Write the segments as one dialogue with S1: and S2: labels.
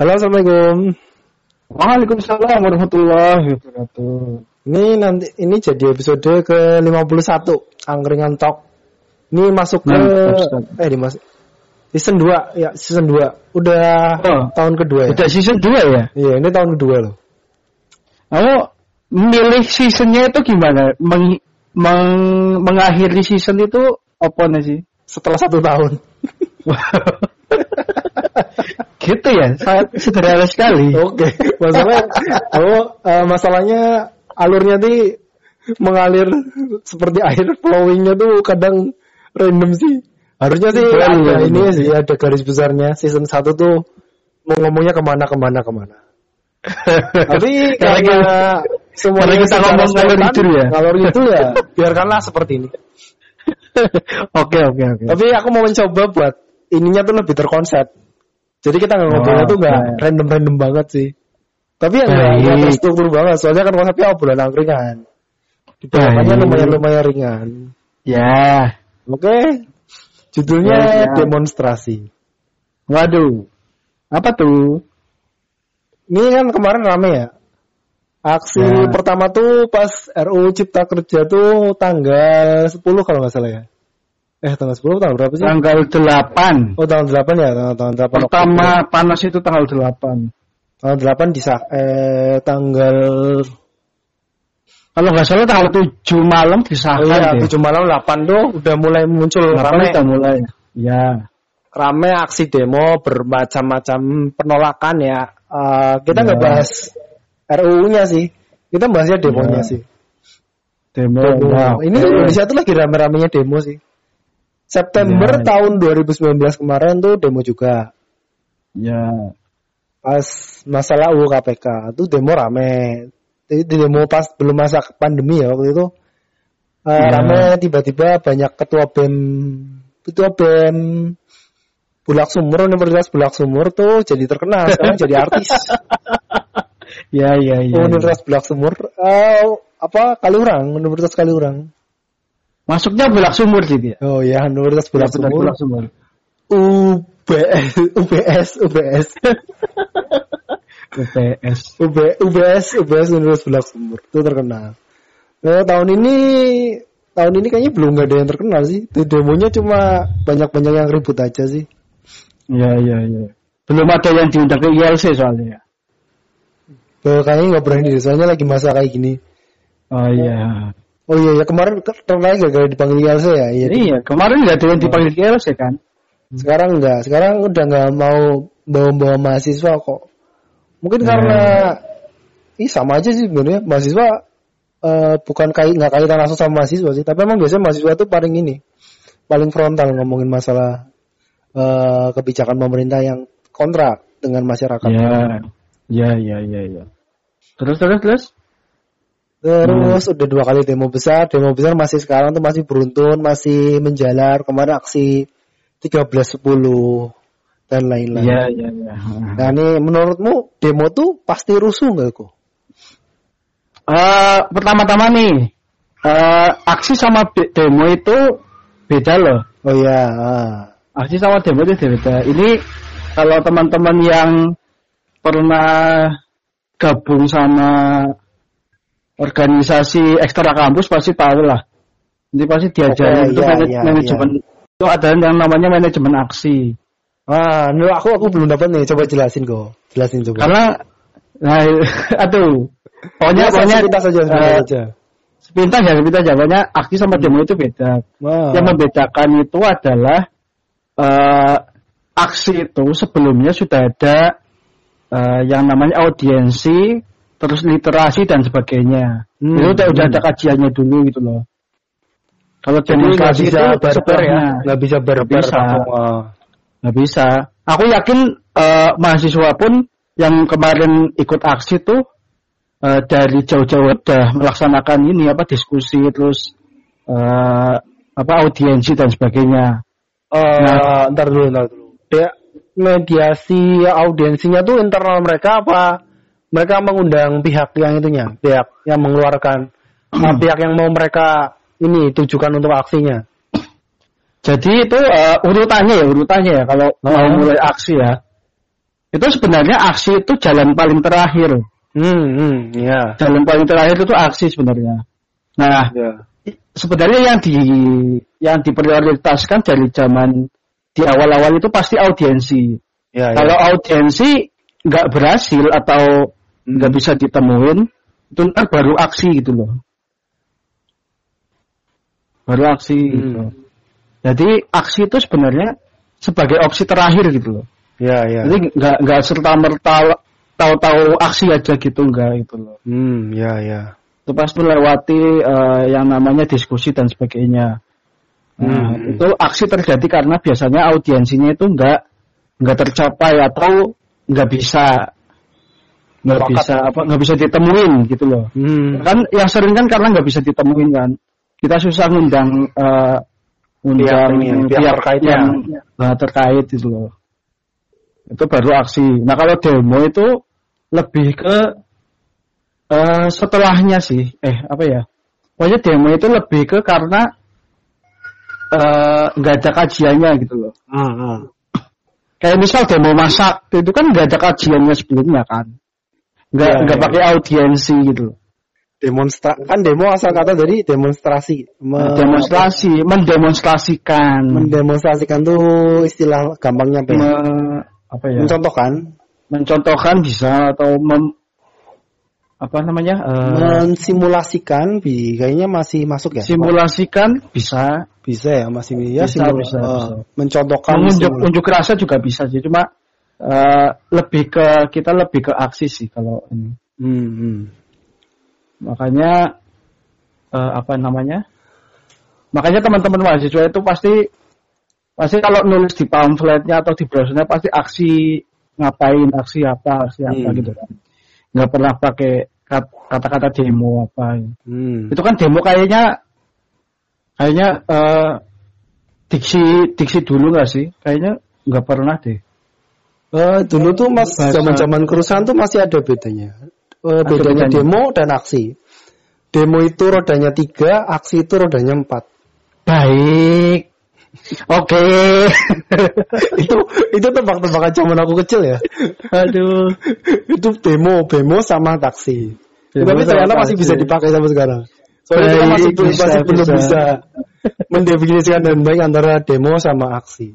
S1: Halo, Assalamualaikum.
S2: Waalaikumsalam warahmatullahi wabarakatuh.
S1: Ini nanti ini jadi episode ke-51 Angkringan Talk. Ini masuk ke
S2: Mantap,
S1: eh di mas season 2 ya, season 2. Udah
S2: Oh.
S1: tahun kedua ya.
S2: Udah season 2 ya?
S1: Iya, ini tahun kedua loh.
S2: Kamu milih seasonnya itu gimana? Meng, meng- mengakhiri season itu apa sih?
S1: Setelah satu tahun.
S2: gitu ya, sangat sederhana sekali.
S1: Oke, masalahnya oh eh, masalahnya alurnya nih mengalir seperti air flowingnya tuh kadang random sih. Harusnya sih
S2: Betul,
S1: ada
S2: betul.
S1: ini sih ada garis besarnya season 1 tuh mau ngomongnya ke mana ke mana ke mana. Tapi karena
S2: karena kita ngomong ngalor ngidul ya?
S1: Ngalor itu ya biarkanlah seperti ini.
S2: Oke oke oke.
S1: Tapi aku mau mencoba buat ininya tuh lebih terkonsep. Jadi kita nggak ngobrolnya
S2: Oh,
S1: tuh nggak
S2: oke.
S1: random-random banget sih. Tapi ya nggak terstruktur banget. Soalnya kan konsepnya obrolan angkringan. Dibawakannya
S2: Baik.
S1: lumayan-lumayan ringan.
S2: Ya,
S1: Oke. Judulnya
S2: Ya, ya.
S1: demonstrasi.
S2: waduh. Apa tuh?
S1: Ini kan kemarin rame ya. Aksi
S2: Ya.
S1: pertama tuh pas RUU Cipta Kerja tuh tanggal 10 kalau nggak salah ya. Eh tanggal 10 tanggal berapa sih?
S2: Tanggal 8.
S1: Oh tanggal 8 ya, tanggal, tanggal 8
S2: Pertama panas itu tanggal 8.
S1: Tanggal 8 di eh tanggal
S2: Kalau nggak salah tanggal 7 malam
S1: Oh
S2: disahkan
S1: iya,
S2: deh.
S1: 7 malam 8 tuh udah mulai muncul
S2: 8
S1: rame,
S2: udah mulai. Ya.
S1: rame aksi demo bermacam-macam penolakan ya. Eh, kita nggak
S2: Ya.
S1: bahas RUU-nya sih, kita bahasnya demonya
S2: Ya.
S1: sih.
S2: Demo.
S1: Demo.
S2: Wah,
S1: Ini. Indonesia tuh lagi rame-ramenya demo sih. September
S2: Ya, ya.
S1: tahun 2019 kemarin tuh demo juga.
S2: Ya.
S1: Pas masalah UU KPK tuh demo rame. Itu demo pas belum masa pandemi ya waktu itu. Eh,
S2: Ya.
S1: Rame tiba-tiba banyak ketua BEM ketua BEM Bulak Sumur Universitas Bulak Sumur tuh jadi terkenal sekarang jadi artis.
S2: Ya, ya, ya.
S1: Universitas Bulak Sumur eh, apa Kaliurang Universitas Kaliurang.
S2: Masuknya bulak sumur sih dia.
S1: Oh ya Universitas Bulak Sumur.
S2: bulak sumur.
S1: UBS UBS UBS
S2: UPS.
S1: UB, UBS UBS Universitas Bulak Sumur itu terkenal. Nah, tahun ini tahun ini kayaknya belum ada yang terkenal sih. Itu demonya cuma banyak-banyak yang ribut aja sih.
S2: Ya, ya, ya. Belum ada yang diundang ke ILC soalnya. ya.
S1: Eh, kayaknya nggak berani soalnya lagi masa kayak gini.
S2: Oh iya.
S1: Oh iya ya kemarin ke- terkenal gara-gara dipanggil ILC ya. Iya.
S2: Iya, kemarin nggak ada yang dipanggil ke ILC kan?
S1: Sekarang enggak. Sekarang udah nggak mau bawa-bawa mahasiswa kok. Mungkin
S2: Ya.
S1: karena ih sama aja sih sebenarnya mahasiswa eh, bukan kait nggak kaitan langsung sama mahasiswa sih, tapi emang biasanya mahasiswa tuh paling ini paling frontal ngomongin masalah eh, kebijakan pemerintah yang kontra dengan masyarakat.
S2: Ya. Ya, ya, ya, ya. Terus, terus, terus?
S1: Terus udah dua kali demo besar, demo besar masih sekarang tuh masih beruntun, masih menjalar. Kemarin aksi 13.10 dan lain-lain.
S2: Iya, iya, iya.
S1: Nah ini menurutmu demo tuh pasti rusuh nggak kok?
S2: Eh, pertama-tama nih, eh, aksi sama demo itu beda loh.
S1: Oh iya. ah.
S2: Aksi sama demo itu beda. Ini kalau teman-teman yang pernah gabung sama organisasi ekstra kampus pasti tahu lah. Ini pasti diajarin
S1: Oke,
S2: itu
S1: iya, iya,
S2: manajemen itu ada yang namanya manajemen aksi.
S1: Ah, aku aku belum dapat nih. Coba jelasin kok. Jelasin coba.
S2: Karena nah aduh. Pokoknya pokoknya
S1: sepintas saja,
S2: eh,
S1: saja.
S2: sepintas ya sepintas ya. Pokoknya aksi sama demo itu beda.
S1: Wah.
S2: Yang membedakan itu adalah eh, aksi itu sebelumnya sudah ada eh, yang namanya audiensi, terus literasi dan sebagainya.
S1: Hmm,
S2: Itu udah, udah ada kajiannya dulu gitu loh. Kalau
S1: Jadi nggak
S2: demonstrasi
S1: bisa barbar ya? Nggak bisa barbar.
S2: Nggak bisa. nggak bisa. Aku yakin eh, mahasiswa pun yang kemarin ikut aksi tuh eh, dari jauh-jauh udah melaksanakan ini apa diskusi terus eh, apa audiensi dan sebagainya.
S1: Eh,
S2: Nah.
S1: ntar dulu, ntar dulu. Dia mediasi audiensinya tuh internal mereka apa? Mereka mengundang pihak yang itunya, pihak yang mengeluarkan, uh, pihak yang mau mereka ini tujukan untuk aksinya.
S2: Jadi itu eh, urutannya ya urutannya ya kalau mau
S1: Oh.
S2: mulai aksi ya. itu sebenarnya aksi itu jalan paling terakhir.
S1: Hmm, hmm, ya.
S2: Jalan paling terakhir itu aksi sebenarnya. Nah,
S1: Ya.
S2: sebenarnya yang di yang diprioritaskan dari zaman di awal-awal itu pasti audiensi.
S1: Ya,
S2: Kalau
S1: ya.
S2: audiensi nggak berhasil atau nggak bisa ditemuin, itu ntar baru aksi gitu loh. Baru aksi
S1: Hmm.
S2: gitu. Jadi aksi itu sebenarnya sebagai opsi terakhir gitu loh.
S1: Ya, ya.
S2: Jadi nggak nggak serta merta tahu-tahu aksi aja gitu nggak gitu loh.
S1: Hmm, ya, ya.
S2: Itu pasti lewati eh, yang namanya diskusi dan sebagainya. Nah,
S1: Hmm.
S2: itu aksi terjadi karena biasanya audiensinya itu nggak nggak tercapai atau nggak bisa nggak bisa apa nggak bisa ditemuin gitu loh.
S1: Hmm.
S2: Kan yang sering kan karena nggak bisa ditemuin kan. Kita susah ngundang eh, ngundang
S1: Pihak pihak terkaitnya.
S2: yang eh, terkait gitu loh. Itu baru aksi. Nah kalau demo itu lebih ke eh, setelahnya sih. Eh apa ya? Pokoknya demo itu lebih ke karena eh, nggak ada kajiannya gitu loh.
S1: Hmm, hmm.
S2: Kayak misal demo masak itu kan nggak ada kajiannya sebelumnya kan. Nggak
S1: Iya,
S2: nggak
S1: iya.
S2: pakai audiensi gitu.
S1: Demonstra kan demo asal kata dari demonstrasi. Me-
S2: demonstrasi, mendemonstrasikan,
S1: mendemonstrasikan tuh istilah gampangnya apa ya?
S2: Me- apa ya?
S1: Mencontohkan,
S2: mencontohkan bisa atau mem, apa namanya? eh,
S1: mensimulasikan, bi kayaknya masih masuk ya?
S2: simulasikan bisa,
S1: Bisa ya, masih ya
S2: Bisa,
S1: simul-
S2: bisa,
S1: eh,
S2: bisa.
S1: mencontohkan
S2: unjuk rasa juga bisa sih, cuma eh, lebih ke kita lebih ke aksi sih kalau ini.
S1: Hmm, hmm.
S2: Makanya eh, apa namanya? Makanya teman-teman mahasiswa itu pasti pasti kalau nulis di pamfletnya atau di browsernya pasti aksi ngapain, aksi apa, aksi apa
S1: Hmm.
S2: gitu kan. Nggak pernah pakai kat- kata-kata demo apa.
S1: Hmm.
S2: Itu kan demo kayaknya kayaknya eh, diksi diksi dulu nggak sih? Kayaknya nggak pernah deh.
S1: Eh, dulu tuh mas zaman-zaman kerusuhan tuh masih ada bedanya. Eh,
S2: Ada
S1: bedanya
S2: bedanya.
S1: demo dan aksi. Demo itu rodanya tiga, aksi itu rodanya empat.
S2: Baik. Oke.
S1: itu itu tebak-tebakan zaman aku kecil ya.
S2: Aduh.
S1: itu demo, demo sama taksi.
S2: Demo
S1: Tapi ternyata masih
S2: taksi.
S1: bisa dipakai sampai sekarang. Soalnya kita masih, belum-
S2: bisa,
S1: masih belum
S2: bisa.
S1: bisa mendefinisikan dan baik antara demo sama aksi.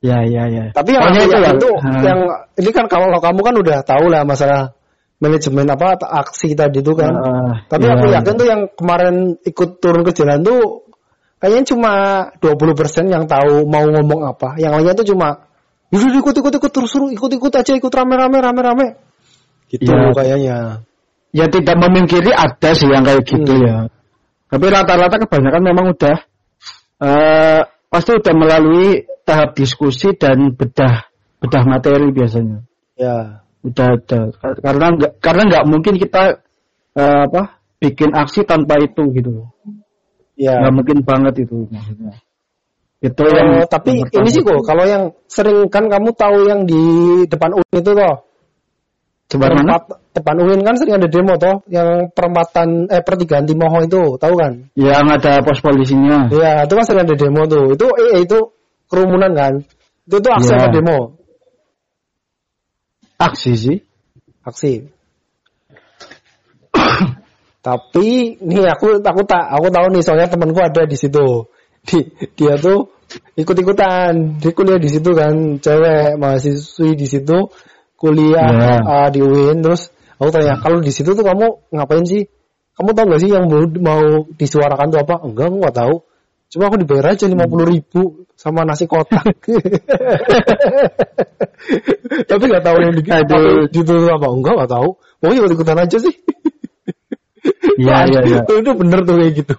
S2: Ya ya ya.
S1: Tapi yang
S2: Pokoknya
S1: yakin
S2: lah.
S1: tuh,
S2: Ha.
S1: yang ini kan kalau kamu kan udah tahu lah masalah manajemen apa aksi tadi itu kan.
S2: Ah,
S1: Tapi
S2: ya,
S1: aku
S2: ya.
S1: yakin tuh yang kemarin ikut turun ke jalan tuh kayaknya cuma 20% yang tahu mau ngomong apa. Yang lainnya tuh cuma udah ikut ikut ikut terus terus ikut ikut aja ikut rame rame rame rame. Gitu
S2: Ya.
S1: kayaknya.
S2: ya tidak memungkiri ada sih yang kayak gitu
S1: Hmm.
S2: ya. Tapi rata-rata kebanyakan memang udah eh pasti udah melalui tahap diskusi dan bedah bedah materi biasanya.
S1: Ya.
S2: Udah ada karena nggak karena nggak mungkin kita eh, apa bikin aksi tanpa itu gitu.
S1: Ya.
S2: Nggak mungkin banget itu maksudnya. Itu
S1: Oh,
S2: yang
S1: tapi
S2: yang
S1: ini sih kok kalau yang sering kan kamu tahu yang di depan UIN itu toh.
S2: Coba mana?
S1: Depan UIN kan sering ada demo toh yang perempatan eh pertigaan Timoho itu, tahu kan?
S2: Yang ada pos polisinya.
S1: Iya, itu kan sering ada demo tuh. Itu eh itu kerumunan kan. Itu tuh aksi
S2: Iya.
S1: apa demo?
S2: Aksi sih.
S1: Aksi. Tapi nih aku aku tak aku tahu nih soalnya temanku ada di situ. Di, dia tuh ikut-ikutan, dia kuliah di situ kan, cewek mahasiswi di situ kuliah
S2: Iya.
S1: uh, di UIN terus aku tanya kalau di situ tuh kamu ngapain sih? Kamu tahu gak sih yang mau, mau disuarakan tuh apa? Enggak, aku nggak tahu. Cuma aku dibayar aja lima puluh ribu sama nasi kotak. Tapi nggak tahu yang di,
S2: Aduh.
S1: apa? Enggak, nggak tahu. Mau ikut ikutan aja sih.
S2: Iya iya iya.
S1: Itu bener tuh kayak gitu.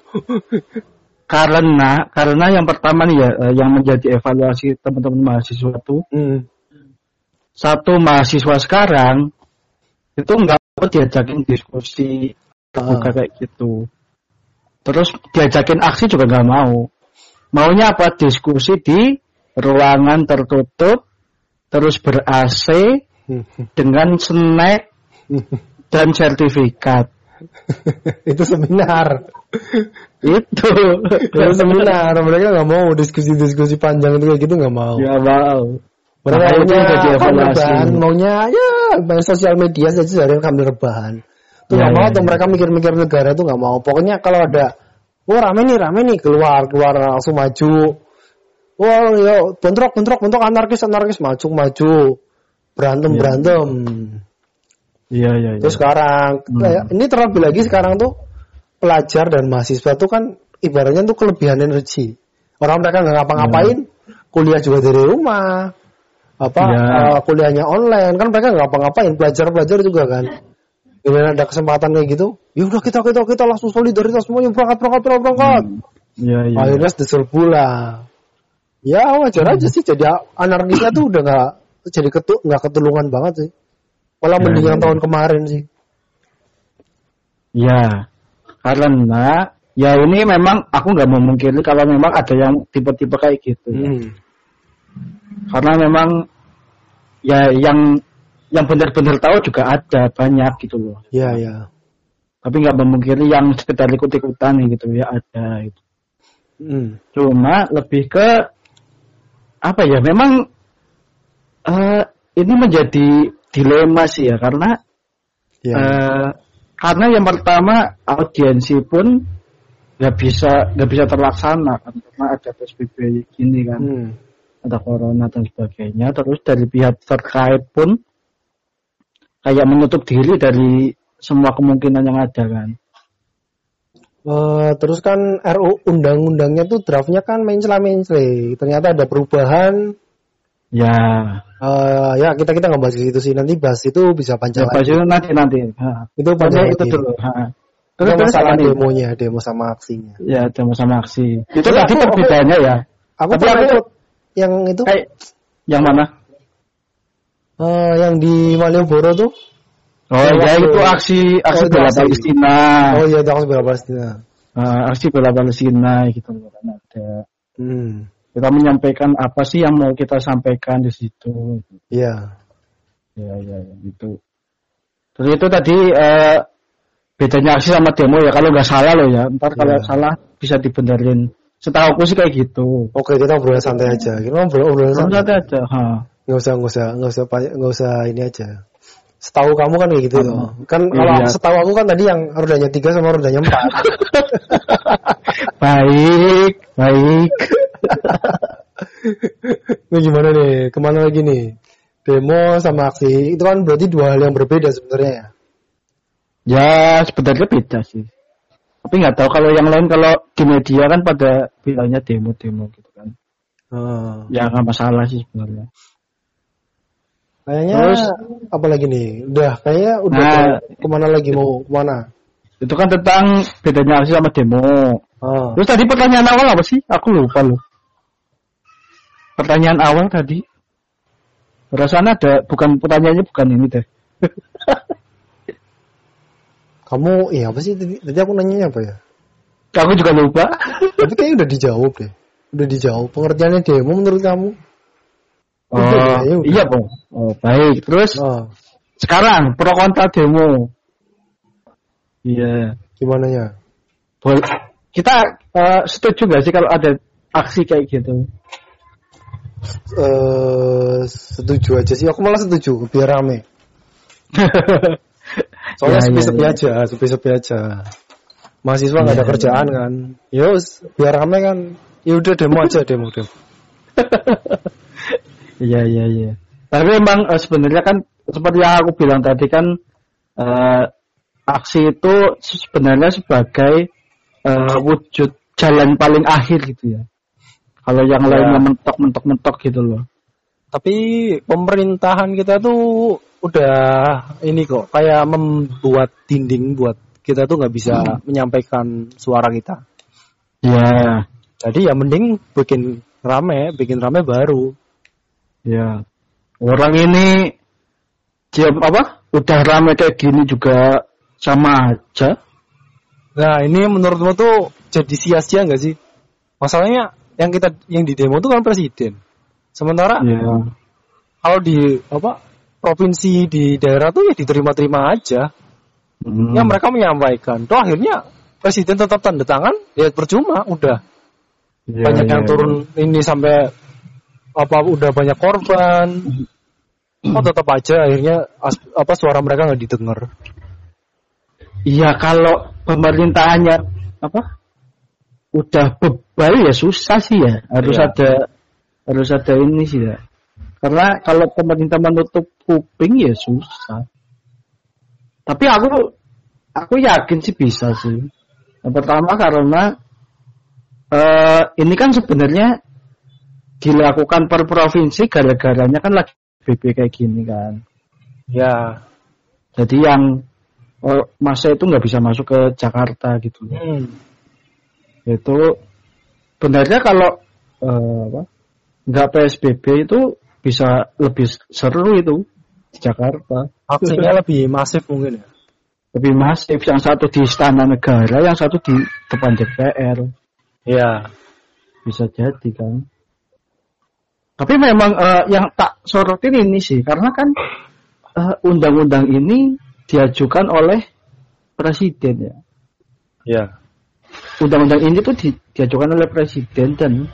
S2: Karena karena yang pertama nih ya eh, yang menjadi evaluasi teman-teman mahasiswa tuh
S1: Hmm.
S2: satu mahasiswa sekarang itu nggak diajakin diskusi terbuka
S1: Ah.
S2: kayak gitu. Terus diajakin aksi juga nggak mau. Maunya apa? Diskusi di ruangan tertutup, terus ber AC dengan snack dan sertifikat.
S1: itu seminar.
S2: Itu.
S1: itu seminar. Mereka nggak mau diskusi-diskusi panjang itu kayak gitu nggak mau.
S2: Ya mau.
S1: Mereka maunya maunya ya main sosial media saja seharian ambil rebahan. Itu
S2: Ya,
S1: nggak mau
S2: ya,
S1: tuh
S2: ya.
S1: mereka mikir-mikir negara tuh nggak mau. Pokoknya kalau ada, wah rame nih rame nih keluar keluar langsung maju. Wah yo bentrok bentrok bentrok anarkis anarkis maju maju berantem
S2: Ya.
S1: berantem.
S2: Iya iya. iya.
S1: Terus sekarang
S2: Hmm.
S1: kayak- ini terlebih lagi sekarang tuh pelajar dan mahasiswa tuh kan ibaratnya tuh kelebihan energi. Orang mereka nggak ngapa-ngapain, kuliah juga dari rumah, apa
S2: Ya.
S1: eh, kuliahnya online kan mereka nggak ngapa-ngapain, pelajar-pelajar juga kan. Kemudian ada kesempatan kayak gitu, ya udah kita kita kita langsung solidaritas semuanya berangkat berangkat berangkat berangkat.
S2: Iya iya.
S1: Akhirnya diserbu lah. Ya wajar aja sih jadi anarkisnya tuh udah nggak jadi ketu nggak ketulungan banget sih. Malah
S2: Ya,
S1: mending
S2: ya, ya.
S1: tahun kemarin sih.
S2: Ya, karena ya ini memang aku nggak memungkiri kalau memang ada yang tipe-tipe kayak gitu.
S1: Hmm.
S2: Karena memang ya yang yang benar-benar tahu juga ada banyak gitu loh.
S1: Iya, iya.
S2: Tapi nggak memungkiri yang sekedar ikut-ikutan gitu ya ada. Gitu.
S1: Hmm.
S2: Cuma lebih ke apa ya? Memang eh, ini menjadi dilema sih ya karena
S1: Iya.
S2: Eh, karena yang pertama audiensi pun nggak bisa nggak bisa terlaksana kan karena ada psbb gini kan
S1: Hmm.
S2: ada corona dan sebagainya terus dari pihak terkait pun kayak menutup diri dari semua kemungkinan yang ada kan
S1: Eh, terus kan RU undang-undangnya tuh draftnya kan mencela-mencela. Ternyata ada perubahan.
S2: ya
S1: Eh, ya kita kita nggak bahas itu sih. Nanti bahas itu bisa
S2: ya
S1: panjang lagi.
S2: itu nanti nanti Ha.
S1: Itu panjang
S2: itu dulu Ha. Terus terus
S1: masalah demonya, demo sama aksinya.
S2: ya demo sama aksi itu
S1: Ya,
S2: tadi perbedaannya ya
S1: Aku
S2: Tapi aku-
S1: yang itu,
S2: yang mana
S1: eh, yang di Malioboro tuh.
S2: oh
S1: Ya,
S2: itu aksi aksi
S1: Oh,
S2: bela
S1: aksi.
S2: Palestina
S1: Oh iya, itu aku sebelah Palestina.
S2: uh, aksi bela Palestina gitu loh kan ada.
S1: Hmm.
S2: Kita menyampaikan apa sih yang mau kita sampaikan di situ.
S1: Iya.
S2: Ya ya, ya gitu. Terus itu tadi eh, bedanya aksi sama demo ya kalau nggak salah loh ya. Ntar kalau
S1: Iya.
S2: salah bisa dibenerin. Setahu aku sih kayak gitu.
S1: Oke, kita ngobrol santai aja. Kita
S2: Terus
S1: santai.
S2: ada aja. Ha.
S1: Nggak usah nggak usah nggak usah nggak usah ini aja setahu kamu kan kayak gitu
S2: Hmm.
S1: loh kan kalau
S2: Iya.
S1: setahu aku kan tadi yang rodanya tiga sama rodanya empat
S2: Baik, baik.
S1: ini gimana nih ke mana lagi nih demo sama aksi itu kan berarti dua hal yang berbeda sebenarnya ya
S2: Ya sebenarnya beda sih. Tapi nggak tahu kalau yang lain kalau di media kan pada bilangnya demo-demo gitu kan.
S1: Ah.
S2: Ya nggak masalah sih sebenarnya.
S1: Kayaknya
S2: Terus?
S1: apa lagi nih udah kayaknya udah
S2: Nah.
S1: ke- ke mana lagi mau ke mana
S2: Itu kan tentang bedanya aksi sama demo.
S1: Ah.
S2: Terus tadi pertanyaan awal apa sih? Aku lupa loh. Pertanyaan awal tadi. Rasanya ada bukan pertanyaannya bukan ini deh.
S1: kamu iya apa sih tadi, tadi aku nanya apa ya
S2: Aku juga lupa.
S1: tapi kayaknya udah dijawab deh udah dijawab pengertiannya demo menurut kamu
S2: Oh,
S1: ya udah.
S2: iya, Bang. Oh, baik. Terus
S1: Ah,
S2: sekarang pro kontra demo. Iya.
S1: gimana ya
S2: Boleh. Kita eh, setuju gak sih kalau ada aksi kayak gitu?
S1: eh setuju aja sih. Aku malah setuju biar rame. Soalnya
S2: Ya,
S1: sepi-sepi
S2: ya, ya.
S1: aja, sepi-sepi aja. Mahasiswa nggak ada
S2: Ya,
S1: kerjaan kan. Yus, biar rame kan. Ya udah demo aja, demo demo.
S2: Iya iya iya. Tapi memang eh, sebenarnya kan seperti yang aku bilang tadi kan eh, aksi itu sebenarnya sebagai eh, wujud jalan paling akhir gitu ya. Kalau yang
S1: Ya.
S2: lainnya mentok-mentok-mentok gitu loh.
S1: Tapi pemerintahan kita tuh udah ini kok kayak membuat dinding buat kita tuh nggak bisa menyampaikan suara kita.
S2: Ya,
S1: Jadi ya mending bikin rame, bikin rame baru.
S2: Ya. Orang ini siap apa? Udah rame kayak gini juga sama aja.
S1: Nah ini menurutmu tuh jadi sia-sia nggak sih? Masalahnya yang kita yang di demo tuh kan presiden. Sementara
S2: Ya.
S1: kalau di apa provinsi di daerah tuh ya diterima-terima aja.
S2: Hmm.
S1: Ya mereka menyampaikan. Tuh akhirnya presiden tetap tanda tangan, ya percuma, udah
S2: Ya,
S1: banyak
S2: ya,
S1: yang
S2: ya.
S1: turun ini sampai apa udah banyak korban? Oh tetap aja akhirnya as- apa suara mereka nggak didengar.
S2: Iya kalau pemerintahannya apa udah bebal ya susah sih ya. Harus
S1: Iya.
S2: ada harus ada ini sih ya. Karena kalau pemerintah menutup kuping ya susah. Tapi aku aku yakin sih bisa sih. Yang pertama karena eh ini kan sebenarnya dilakukan per provinsi gara-garanya kan lagi BP kayak gini kan.
S1: Ya.
S2: Jadi yang oh, masa itu nggak bisa masuk ke Jakarta gitu
S1: hmm.
S2: itu benarnya kalau apa nggak PSBB itu bisa lebih seru itu di Jakarta.
S1: Aksinya lebih masif mungkin ya?
S2: Lebih masif yang satu di Istana Negara yang satu di depan DPR
S1: ya.
S2: Bisa jadi kan tapi memang eh, yang tak sorotin ini sih karena kan eh, undang-undang ini diajukan oleh presiden ya
S1: ya
S2: undang-undang ini tuh di- diajukan oleh presiden dan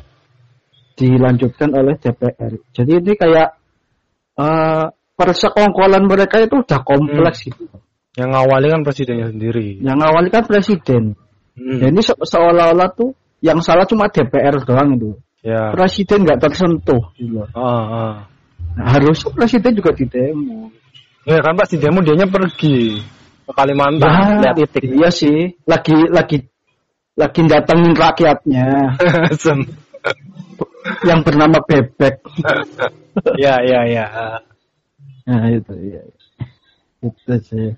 S2: dilanjutkan oleh DPR. Jadi ini kayak eh persekongkolan mereka itu udah kompleks gitu.
S1: yang ngawali kan presidennya sendiri
S2: Yang awalnya kan presiden.
S1: Hmm.
S2: Dan ini se- seolah-olah tuh yang salah cuma DPR doang itu.
S1: Ya
S2: Presiden nggak tersentuh. Gitu. loh.
S1: ah, ah.
S2: Nah, harusnya presiden juga didemo.
S1: ya kan pas di demo dianya pergi ke Kalimantan
S2: Ya,
S1: lihat titik
S2: iya sih. Lagi lagi lagi datengin rakyatnya yang bernama bebek.
S1: ya ya ya
S2: Nah itu ya. Itu sih.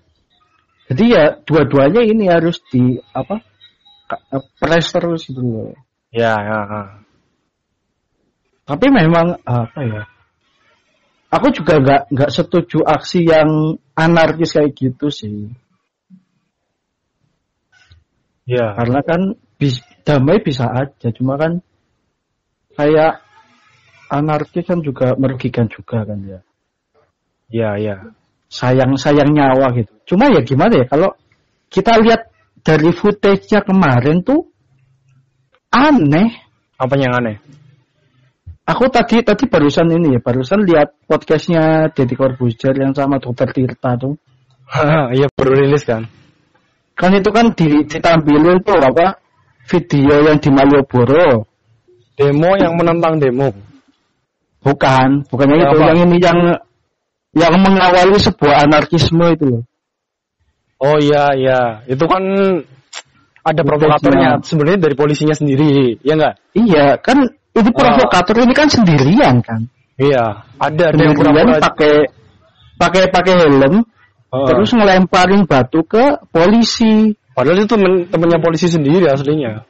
S2: Jadi ya dua-duanya ini harus di apa? ka- Press terus gitu loh.
S1: ya ya ah.
S2: Tapi memang apa ya? Aku juga nggak nggak setuju aksi yang anarkis kayak gitu sih.
S1: ya
S2: Karena kan bis, damai bisa aja, cuma kan kayak anarkis kan juga merugikan juga kan ya.
S1: ya ya
S2: sayang sayang nyawa gitu. Cuma ya gimana ya kalau kita lihat dari footage-nya kemarin tuh aneh.
S1: apa yang aneh
S2: Aku tadi tadi barusan ini ya barusan lihat podcastnya Deddy Corbuzier yang sama Dokter Tirta tuh.
S1: Iya baru rilis kan.
S2: Kan itu kan di, ditampilin tuh apa video yang di Malioboro.
S1: Demo yang menentang demo.
S2: Bukan, bukannya
S1: Ya,
S2: itu
S1: apa?
S2: yang ini yang yang mengawali sebuah anarkisme itu loh.
S1: Oh iya iya, itu kan ada provokatornya sebenarnya dari polisinya sendiri, ya enggak?
S2: Iya, kan ini provokator ini kan sendirian kan.
S1: Iya, ada ada yang pura-pura
S2: pakai pakai pakai helm
S1: Heeh.
S2: terus ngelemparin batu ke polisi.
S1: Padahal itu temen, temennya polisi sendiri aslinya.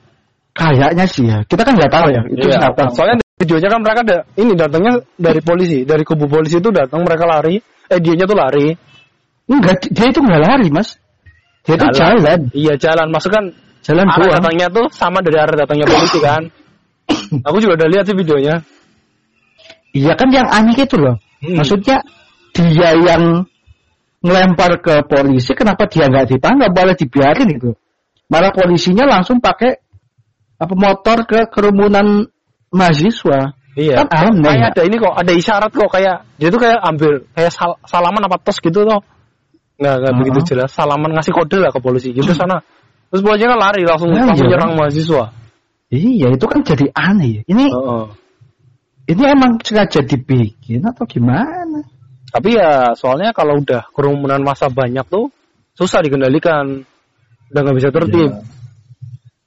S2: Kayaknya sih ya. Kita kan nggak tahu ya. Itu
S1: Iya,
S2: siapa?
S1: Soalnya videonya kan mereka ada ini datangnya dari polisi, dari kubu polisi itu datang mereka lari, eh dianya tuh lari.
S2: Enggak, dia itu nggak lari, Mas. Dia itu jalan.
S1: Iya jalan, masuk kan
S2: Jalan
S1: arah
S2: doang.
S1: datangnya tuh sama dari arah datangnya polisi kan. Aku juga udah lihat sih videonya.
S2: Iya kan yang aneh itu loh.
S1: Hmm.
S2: Maksudnya dia yang ngelempar ke polisi, kenapa dia nggak ditangkap, malah dibiarin itu. Malah polisinya langsung pakai apa motor ke kerumunan mahasiswa.
S1: Iya.
S2: Kan aneh.
S1: Kayak
S2: ya?
S1: ada ini kok, ada isyarat kok kayak dia tuh kayak ambil kayak sal- salaman apa tos gitu loh. Nggak, nggak
S2: Uh-uh.
S1: begitu jelas. Salaman ngasih kode lah ke polisi gitu sana. Terus polisinya kan lari langsung
S2: Nah,
S1: langsung
S2: iya.
S1: nyerang mahasiswa.
S2: Iya, itu kan jadi aneh. ya. Ini
S1: Heeh.
S2: ini emang sengaja dibikin atau gimana?
S1: Tapi ya soalnya kalau udah kerumunan massa banyak tuh susah dikendalikan. Udah nggak bisa tertib.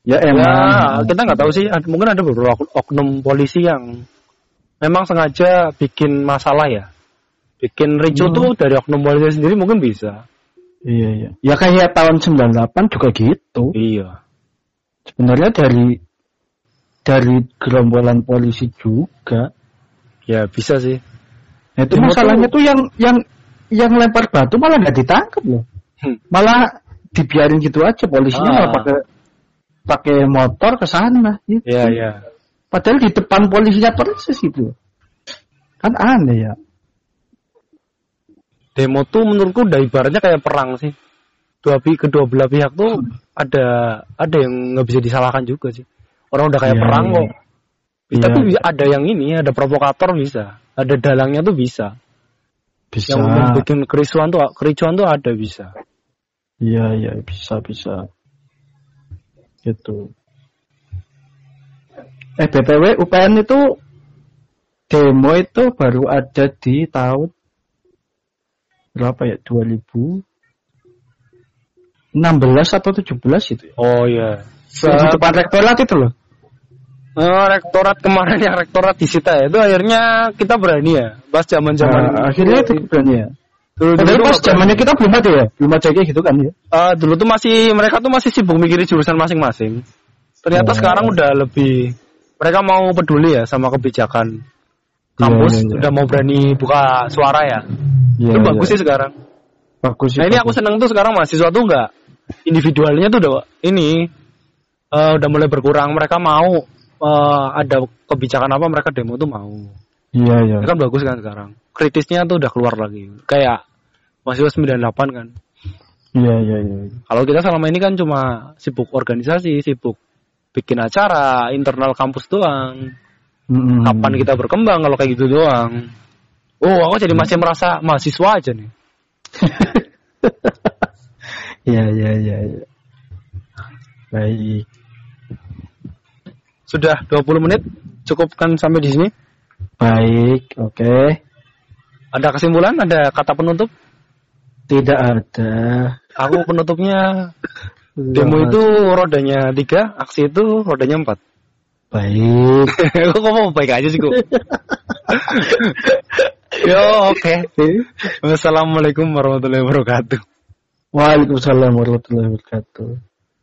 S2: Ya
S1: Ya,
S2: emang.
S1: kita nggak tahu sih. Mungkin ada beberapa ok- oknum polisi yang memang sengaja bikin masalah ya. Bikin ricu
S2: Hmm.
S1: tuh dari oknum polisi sendiri mungkin bisa.
S2: Iya, iya. Ya kayak tahun 98 juga gitu.
S1: Iya.
S2: Sebenarnya dari dari gerombolan polisi juga.
S1: Ya bisa sih.
S2: Nah, itu masalahnya tuh yang yang yang lempar batu malah nggak ditangkap loh.
S1: Hmm.
S2: Malah dibiarin gitu aja polisinya
S1: Ah.
S2: malah pakai pakai motor ke sana gitu.
S1: Iya, iya.
S2: Padahal di depan polisinya persis itu. Kan aneh ya.
S1: Demo tuh menurutku udah ibaratnya kayak perang sih. Dua pi kedua belah pihak tuh ada ada yang nggak bisa disalahkan juga sih. Orang udah kayak
S2: Iya,
S1: perang
S2: iya.
S1: kok. Iya. Tapi ada yang ini, ada provokator bisa, ada dalangnya tuh bisa.
S2: Bisa.
S1: Yang bikin kericuan tuh, kericuan tuh ada bisa.
S2: Iya iya bisa bisa. Gitu. Eh btw UPN itu demo itu baru ada di tahun berapa ya 2016 atau 17 itu. Ya?
S1: Oh iya.
S2: Di depan rektorat itu loh.
S1: Oh, rektorat kemarin yang rektorat disita ya itu akhirnya kita berani ya pas zaman zaman
S2: nah, akhirnya itu berani ya dulu, dulu, dulu pas zamannya kita belum ada ya belum ada kayak gitu kan ya
S1: uh, dulu tuh masih mereka tuh masih sibuk mikirin jurusan masing-masing ternyata oh. sekarang udah lebih mereka mau peduli ya sama kebijakan kampus yeah, yeah, yeah. udah mau berani buka suara ya yeah, itu iya. bagus yeah. sih sekarang
S2: bagus
S1: nah ini aku seneng tuh sekarang mahasiswa tuh enggak individualnya tuh udah ini uh, udah mulai berkurang mereka mau uh, ada kebijakan apa mereka demo tuh mau.
S2: Iya iya.
S1: Itu kan bagus kan sekarang. Kritisnya tuh udah keluar lagi. Kayak masih 98 kan.
S2: Iya iya iya.
S1: Kalau kita selama ini kan cuma sibuk organisasi, sibuk bikin acara internal kampus doang. Mm-hmm. Kapan kita berkembang kalau kayak gitu doang? Oh, aku jadi masih merasa mahasiswa aja nih.
S2: Iya iya iya. Ya. Baik.
S1: Sudah 20 menit, cukupkan sampai di sini.
S2: Baik, oke. Okay.
S1: Ada kesimpulan? Ada kata penutup?
S2: Tidak ada.
S1: Aku penutupnya demo itu rodanya tiga, aksi itu rodanya empat.
S2: Baik.
S1: Kok mau baik aja sih kok. Yo oke. Okay. Wassalamualaikum warahmatullahi wabarakatuh.
S2: Waalaikumsalam warahmatullahi wabarakatuh.